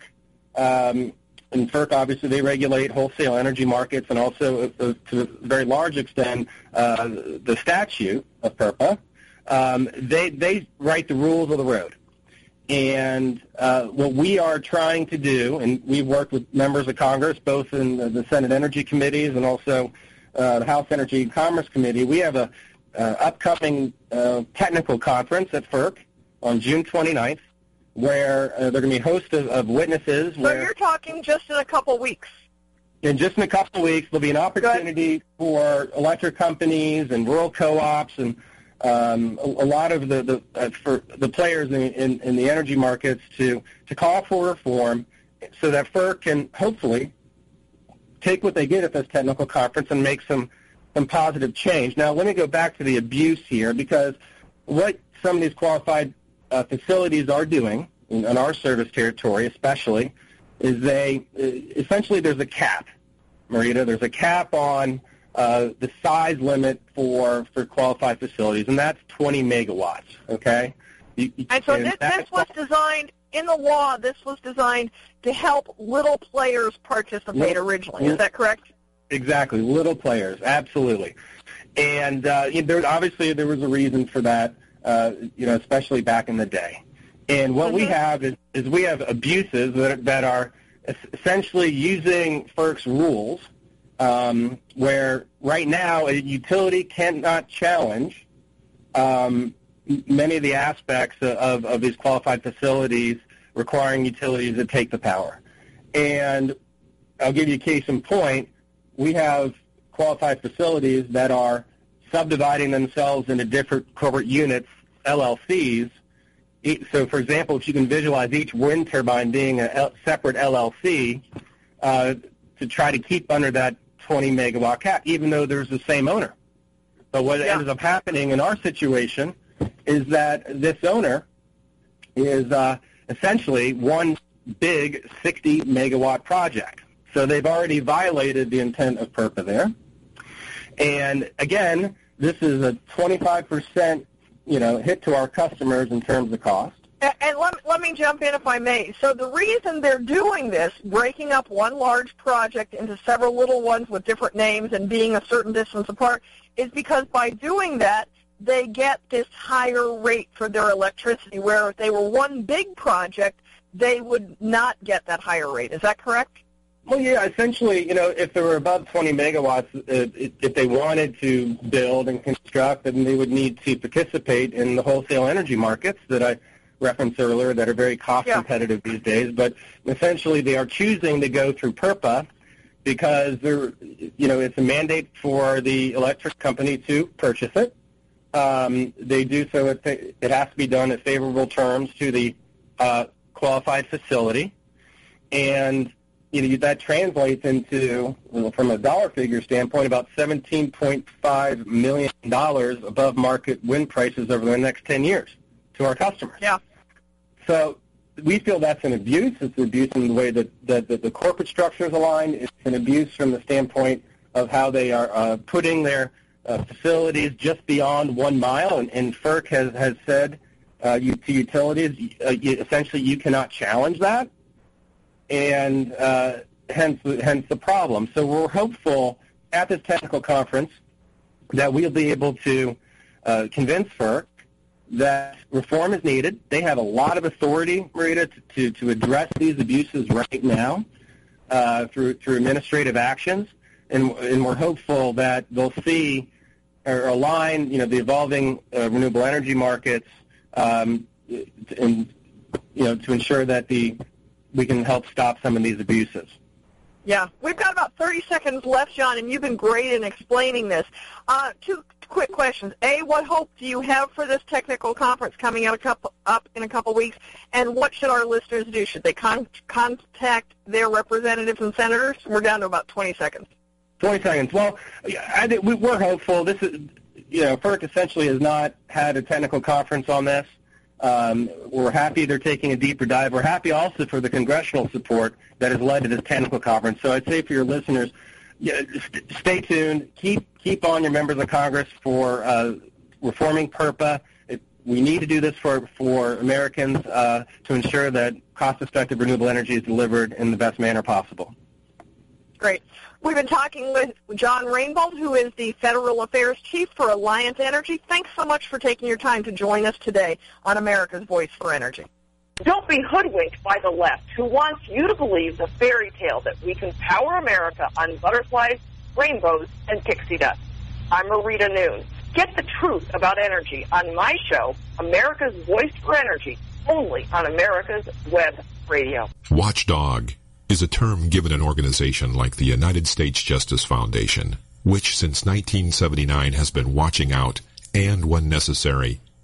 H: um, and FERC, obviously, they regulate wholesale energy markets and also, uh, to a very large extent, uh, the statute of PURPA. Um, they, they write the rules of the road. And uh, what we are trying to do, and we've worked with members of Congress, both in the Senate Energy Committees and also uh, the House Energy and Commerce Committee, we have a uh, upcoming uh, technical conference at FERC on June 29th where uh, there are going to be a host of, of witnesses.
A: So
H: where,
A: you're talking just in a couple weeks.
H: in just in a couple of weeks, there'll be an opportunity for electric companies and rural co-ops and um, a, a, lot of the, the uh, for the players in, in, in, the energy markets to, to call for reform so that FERC can hopefully take what they get at this technical conference and make some, some positive change. Now, let me go back to the abuse here because what some of these qualified uh, facilities are doing in, in our service territory especially is they uh, essentially there's a cap, Marita. There's a cap on uh, the size limit for for qualified facilities, and that's 20 megawatts. Okay.
A: You, you, and so and this, this was designed in the law. This was designed to help little players participate little, originally. Is that correct?
H: Exactly, little players, absolutely. And uh, there obviously there was a reason for that. Uh, you know, especially back in the day. And what mm-hmm. we have is, is we have abuses that, that are essentially using FERC's rules, um, where right now a utility cannot challenge um, many of the aspects of, of these qualified facilities requiring utilities to take the power. And I'll give you a case in point. We have qualified facilities that are subdividing themselves into different corporate units, LLCs, so for example, if you can visualize each wind turbine being a separate LLC uh, to try to keep under that 20 megawatt cap, even though there's the same owner. But what yeah. ends up happening in our situation is that this owner is uh, essentially one big 60 megawatt project. So they've already violated the intent of PURPA there. And again, this is a 25% you know, hit to our customers in terms of cost.
A: And let, let me jump in if I may. So the reason they're doing this, breaking up one large project into several little ones with different names and being a certain distance apart, is because by doing that, they get this higher rate for their electricity, where if they were one big project, they would not get that higher rate. Is that correct?
H: Well, yeah, essentially, you know, if they were above 20 megawatts, uh, if they wanted to build and construct, then they would need to participate in the wholesale energy markets that I referenced earlier that are very cost competitive yeah. these days. But essentially, they are choosing to go through PURPA because they're, you know, it's a mandate for the electric company to purchase it. Um, they do so; it, it has to be done at favorable terms to the uh, qualified facility, and you know, that translates into, from a dollar figure standpoint, about $17.5 million above market wind prices over the next 10 years to our customers.
A: Yeah.
H: So we feel that's an abuse. It's an abuse in the way that, that, that the corporate structure is aligned. It's an abuse from the standpoint of how they are uh, putting their uh, facilities just beyond one mile. And, and FERC has, has said uh, you, to utilities, uh, you, essentially you cannot challenge that and uh, hence hence the problem. So we're hopeful at this technical conference that we'll be able to uh, convince FERC that reform is needed. They have a lot of authority, Marita, to, to, to address these abuses right now uh, through through administrative actions, and, and we're hopeful that they'll see or align, you know, the evolving uh, renewable energy markets, um, and you know, to ensure that the we can help stop some of these abuses.
A: Yeah, we've got about 30 seconds left, John, and you've been great in explaining this. Uh, two quick questions. A, what hope do you have for this technical conference coming out a couple, up in a couple weeks? And what should our listeners do? Should they con- contact their representatives and senators? We're down to about 20 seconds.
H: 20 seconds. Well, I think we're hopeful. This is, you know, FERC essentially has not had a technical conference on this. Um, we're happy they're taking a deeper dive. We're happy also for the congressional support that has led to this technical conference. So I'd say for your listeners, yeah, st- stay tuned. Keep keep on your members of Congress for uh, reforming PURPA. It, we need to do this for for Americans uh, to ensure that cost-effective renewable energy is delivered in the best manner possible.
A: Great. We've been talking with John Rainbolt, who is the Federal Affairs Chief for Alliant Energy. Thanks so much for taking your time to join us today on America's Voice for Energy. Don't be hoodwinked by the left, who wants you to believe the fairy tale that we can power America on butterflies, rainbows, and pixie dust. I'm Marita Noon. Get the truth about energy on my show, America's Voice for Energy, only on America's Web Radio.
I: Watchdog is a term given an organization like the United States Justice Foundation, which since 1979 has been watching out and, when necessary,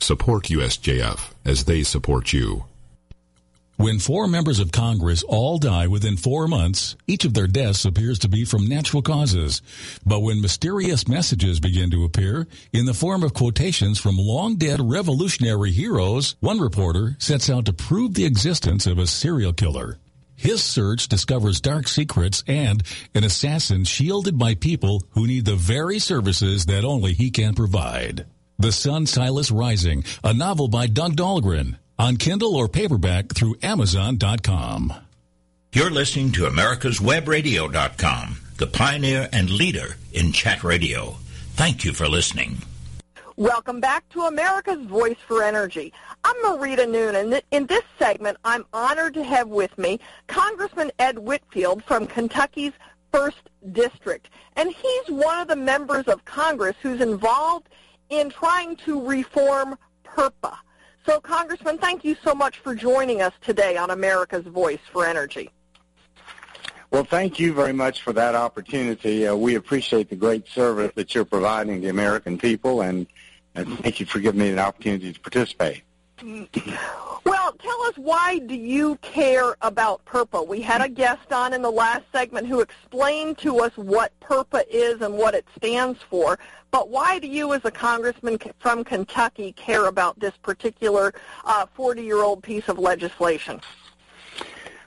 I: Support USJF as they support you.
J: When four members of Congress all die within four months, each of their deaths appears to be from natural causes. But when mysterious messages begin to appear in the form of quotations from long dead revolutionary heroes, one reporter sets out to prove the existence of a serial killer. His search discovers dark secrets and an assassin shielded by people who need the very services that only he can provide. The Sun Silas Rising, a novel by Doug Dahlgren, on Kindle or paperback through Amazon.com.
D: You're listening to America's America'sWebRadio.com, the pioneer and leader in chat radio. Thank you for listening.
A: Welcome back to America's Voice for Energy. I'm Marita Noonan. In this segment, I'm honored to have with me Congressman Ed Whitfield from Kentucky's 1st District. And he's one of the members of Congress who's involved in trying to reform PURPA. So, Congressman, thank you so much for joining us today on America's Voice for Energy.
K: Well, thank you very much for that opportunity. Uh, we appreciate the great service that you're providing the American people, and and thank you for giving me an opportunity to participate. [LAUGHS]
A: Well, tell us why do you care about PURPA? We had a guest on in the last segment who explained to us what PURPA is and what it stands for. But why do you, as a congressman from Kentucky, care about this particular 40-year-old uh, piece of legislation?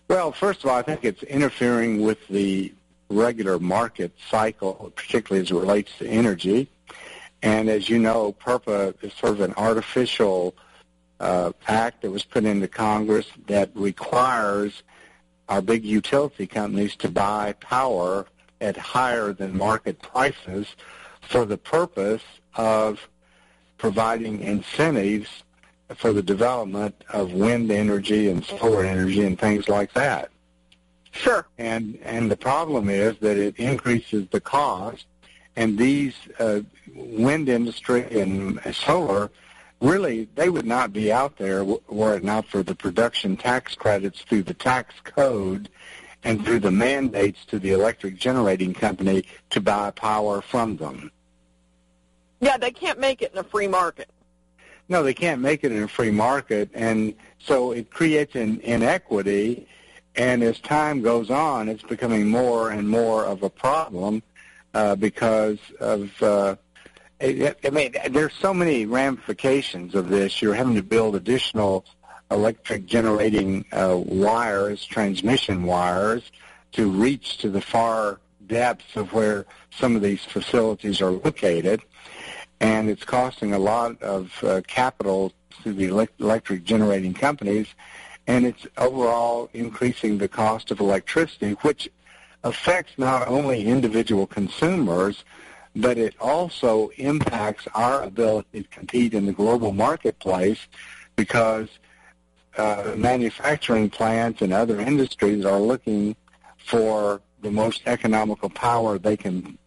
K: Well, first of all, I think it's interfering with the regular market cycle, particularly as it relates to energy. And as you know, PURPA is sort of an artificial uh, act that was put into Congress that requires our big utility companies to buy power at higher than market prices for the purpose of providing incentives for the development of wind energy and solar energy and things like that.
A: Sure.
K: And and the problem is that it increases the cost and these uh, wind industry and solar really they would not be out there were it not for the production tax credits through the tax code and through the mandates to the electric generating company to buy power from them.
A: Yeah, they can't make it in a free market.
K: No, they can't make it in a free market, and so it creates an inequity. And as time goes on, it's becoming more and more of a problem uh, because of. Uh, I mean, there's so many ramifications of this. You're having to build additional electric generating uh, wires, transmission wires, to reach to the far depths of where some of these facilities are located. And it's costing a lot of uh, capital to the electric generating companies, and it's overall increasing the cost of electricity, which affects not only individual consumers, but it also impacts our ability to compete in the global marketplace because uh, manufacturing plants and other industries are looking for the most economical power they can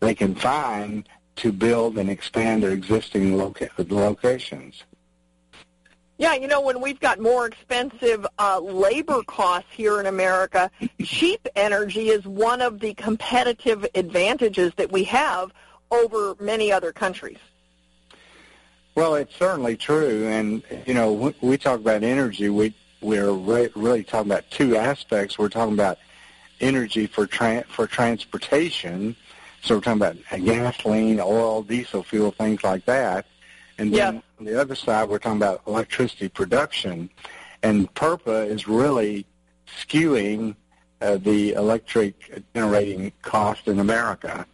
K: they can find to build and expand their existing loca- locations.
A: Yeah, you know, when we've got more expensive uh, labor costs here in America, cheap energy is one of the competitive advantages that we have over many other countries.
K: Well, it's certainly true, and you know, when we talk about energy, we we're re- really talking about two aspects. We're talking about energy for tra- for transportation, so we're talking about gasoline, oil, diesel fuel, things like that and then on the other side, we're talking about electricity production. And PURPA is really skewing uh, the electric generating cost in America.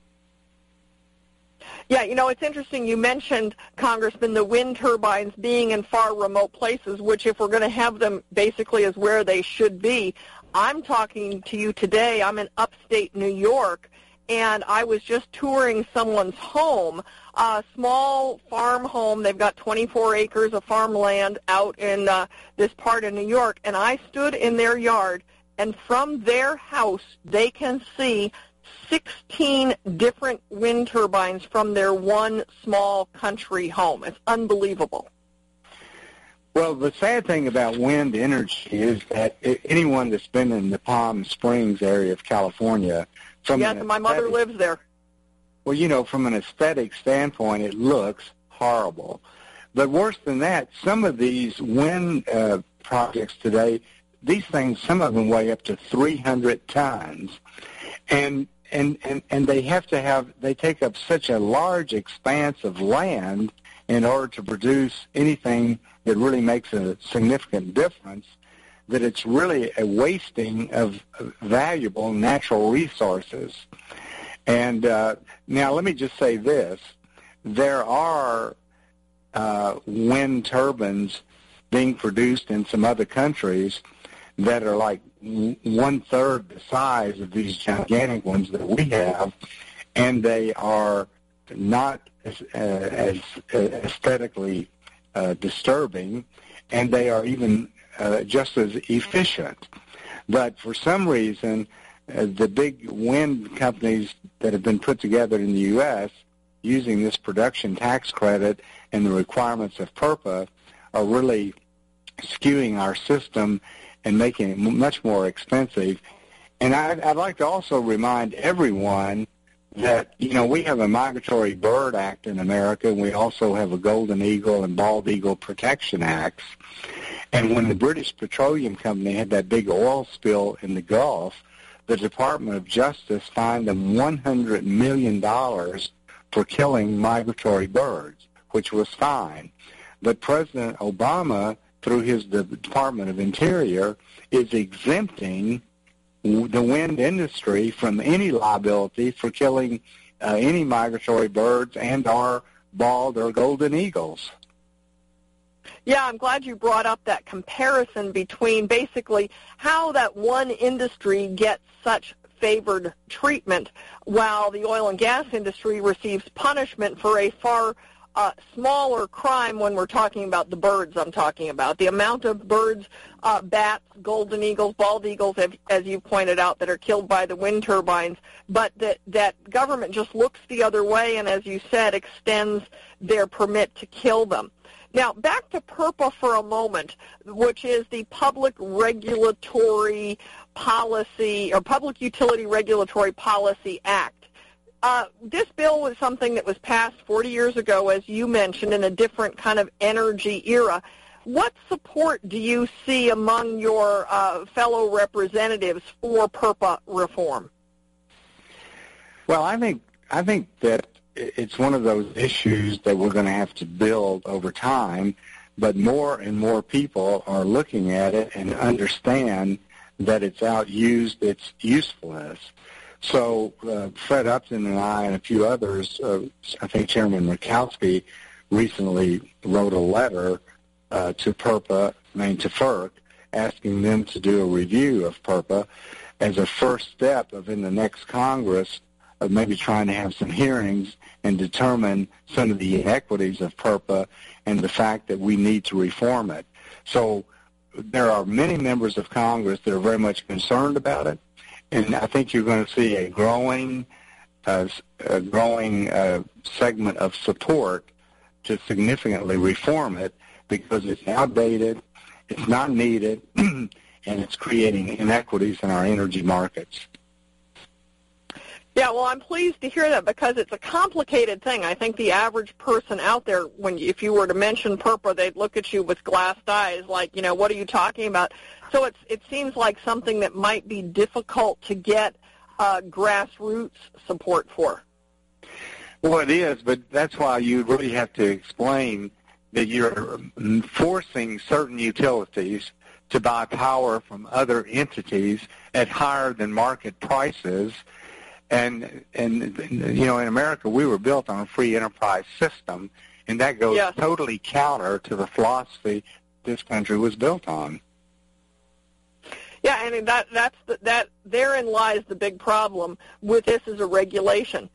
A: Yeah, you know, it's interesting. You mentioned, Congressman, the wind turbines being in far remote places, which if we're going to have them basically is where they should be, I'm talking to you today. I'm in upstate New York, and I was just touring someone's home, a small farm home. They've got 24 acres of farmland out in uh, this part of New York, and I stood in their yard, and from their house, they can see 16 different wind turbines from their one small country home. It's unbelievable.
K: Well, the sad thing about wind energy is that anyone that's been in the Palm Springs area of California
A: from yes, my mother lives there.
K: Well, you know, from an aesthetic standpoint, it looks horrible. But worse than that, some of these wind uh, projects today, these things, some of them weigh up to 300 tons, and and and and they have to have they take up such a large expanse of land in order to produce anything that really makes a significant difference that it's really a wasting of valuable natural resources. And uh, now let me just say this. There are uh, wind turbines being produced in some other countries that are like one-third the size of these gigantic ones that we have, and they are not as, uh, as uh, aesthetically uh, disturbing, and they are even uh, just as efficient. But for some reason, uh, the big wind companies that have been put together in the U.S. using this production tax credit and the requirements of PURPA are really skewing our system and making it much more expensive. And I'd, I'd like to also remind everyone that you know we have a migratory bird act in America, and we also have a golden eagle and bald eagle protection acts. And when the British Petroleum Company had that big oil spill in the Gulf, the Department of Justice fined them $100 million for killing migratory birds, which was fine. But President Obama, through his Department of Interior, is exempting the wind industry from any liability for killing uh, any migratory birds and or bald or golden eagles.
A: Yeah, I'm glad you brought up that comparison between basically how that one industry gets such favored treatment while the oil and gas industry receives punishment for a far uh, smaller crime when we're talking about the birds I'm talking about. The amount of birds, uh, bats, golden eagles, bald eagles, as, as you pointed out, that are killed by the wind turbines, but that, that government just looks the other way and, as you said, extends their permit to kill them. Now, back to PURPA for a moment, which is the Public Regulatory Policy or Public Utility Regulatory Policy Act. Uh, this bill was something that was passed 40 years ago, as you mentioned, in a different kind of energy era. What support do you see among your uh, fellow representatives for PURPA reform?
K: Well, I think I think that it's one of those issues that we're going to have to build over time, but more and more people are looking at it and understand that it's outused its usefulness. So uh, Fred Upton and I and a few others, uh, I think Chairman Murkowski recently wrote a letter uh, to PURPA, I mean to FERC, asking them to do a review of PURPA as a first step of in the next Congress of maybe trying to have some hearings and determine some of the inequities of PURPA and the fact that we need to reform it. So there are many members of Congress that are very much concerned about it, and I think you're going to see a growing, uh, a growing uh, segment of support to significantly reform it because it's outdated, it's not needed, [CLEARS THROAT] and it's creating inequities in our energy markets.
A: Yeah, well, I'm pleased to hear that because it's a complicated thing. I think the average person out there, when if you were to mention PURPA, they'd look at you with glassed eyes, like, you know, what are you talking about? So it's it seems like something that might be difficult to get uh, grassroots support for.
K: Well, it is, but that's why you really have to explain that you're forcing certain utilities to buy power from other entities at higher than market prices and and you know in America we were built on a free enterprise system, and that goes yes. totally counter to the philosophy this country was built on.
A: Yeah, I mean that that's the, that therein lies the big problem with this as a regulation.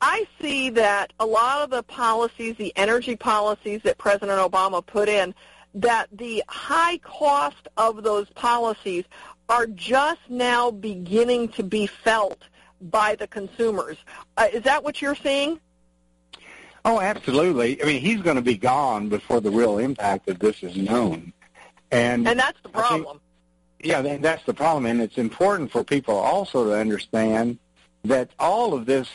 A: I see that a lot of the policies, the energy policies that President Obama put in, that the high cost of those policies are just now beginning to be felt by the consumers. Uh, is that what you're seeing?
K: Oh, absolutely. I mean, he's going to be gone before the real impact of this is known. And,
A: and that's the problem.
K: Think, yeah, that's the problem. And it's important for people also to understand that all of this,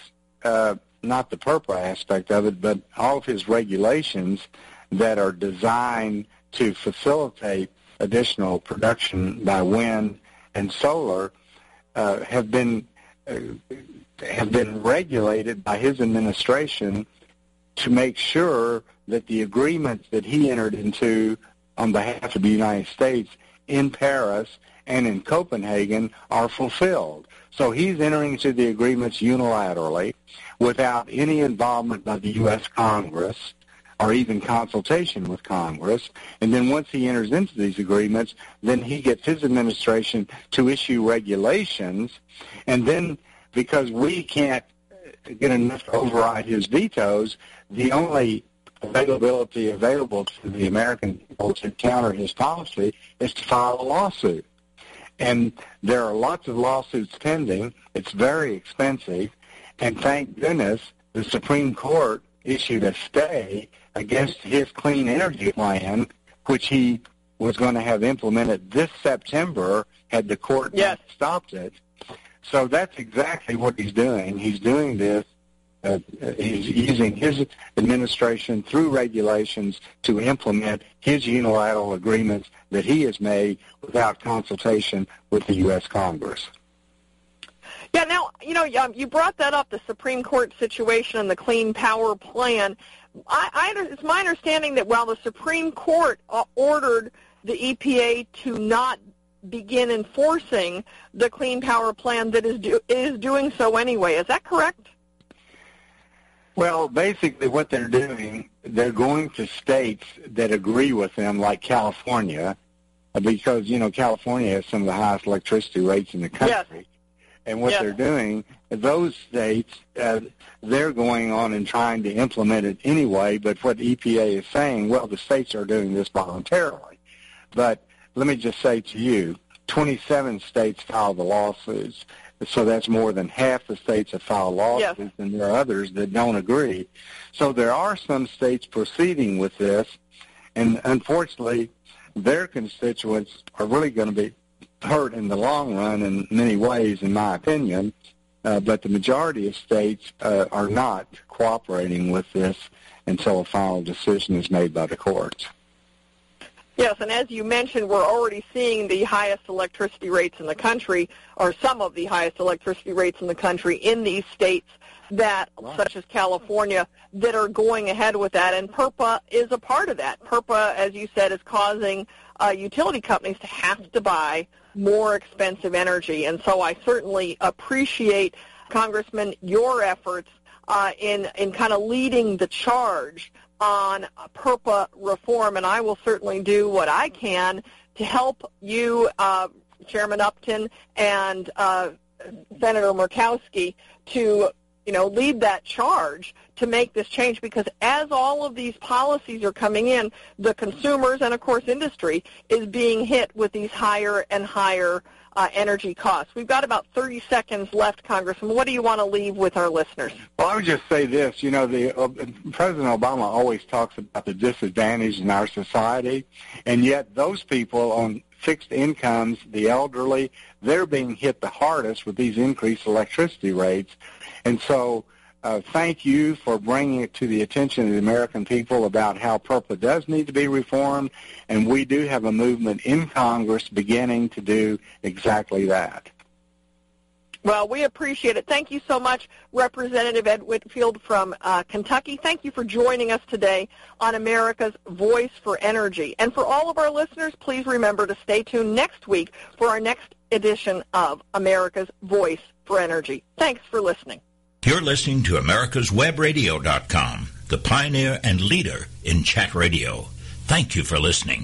K: uh, not the PURPA aspect of it, but all of his regulations that are designed to facilitate additional production by wind and solar uh, have been have been regulated by his administration to make sure that the agreements that he entered into on behalf of the United States in Paris and in Copenhagen are fulfilled. So he's entering into the agreements unilaterally without any involvement by the U.S. Congress or even consultation with Congress. And then once he enters into these agreements, then he gets his administration to issue regulations. And then because we can't get enough to override his vetoes, the only availability available to the American people to counter his policy is to file a lawsuit. And there are lots of lawsuits pending. It's very expensive. And thank goodness the Supreme Court issued a stay against his clean energy plan, which he was going to have implemented this September had the court
A: yes.
K: not stopped it. So that's exactly what he's doing. He's doing this. Uh, he's using his administration through regulations to implement his unilateral agreements that he has made without consultation with the U.S. Congress.
A: Yeah, now, you know, um, you brought that up, the Supreme Court situation and the Clean Power Plan. I, I, it's my understanding that while the Supreme Court uh, ordered the EPA to not begin enforcing the Clean Power Plan, that is do, is doing so anyway. Is that correct?
K: Well, basically, what they're doing, they're going to states that agree with them, like California, because you know California has some of the highest electricity rates in the country.
A: Yes.
K: And what
A: yes.
K: they're doing, those states, uh, they're going on and trying to implement it anyway. But what EPA is saying, well, the states are doing this voluntarily. But let me just say to you, 27 states filed the lawsuits. So that's more than half the states have filed lawsuits,
A: yes.
K: and there are others that don't agree. So there are some states proceeding with this, and unfortunately, their constituents are really going to be hurt in the long run in many ways, in my opinion. Uh, but the majority of states uh, are not cooperating with this until a final decision is made by the courts.
A: Yes, and as you mentioned, we're already seeing the highest electricity rates in the country, or some of the highest electricity rates in the country in these states that,
K: right.
A: such as California, that are going ahead with that. And PURPA is a part of that. PURPA, as you said, is causing uh, utility companies to have to buy more expensive energy. And so I certainly appreciate, Congressman, your efforts uh, in, in kind of leading the charge on PURPA reform, and I will certainly do what I can to help you, uh, Chairman Upton, and uh, Senator Murkowski to you know, lead that charge to make this change because as all of these policies are coming in, the consumers and, of course, industry is being hit with these higher and higher uh, energy costs. We've got about 30 seconds left, Congressman. What do you want to leave with our listeners?
K: Well, I would just say this. You know, the uh, President Obama always talks about the disadvantage in our society, and yet those people on fixed incomes, the elderly, they're being hit the hardest with these increased electricity rates. And so uh, thank you for bringing it to the attention of the American people about how PURPA does need to be reformed, and we do have a movement in Congress beginning to do exactly that.
A: Well, we appreciate it. Thank you so much, Representative Ed Whitfield from uh, Kentucky. Thank you for joining us today on America's Voice for Energy. And for all of our listeners, please remember to stay tuned next week for our next edition of America's Voice for Energy. Thanks for listening.
D: You're listening to americaswebradio.com, the pioneer and leader in chat radio. Thank you for listening.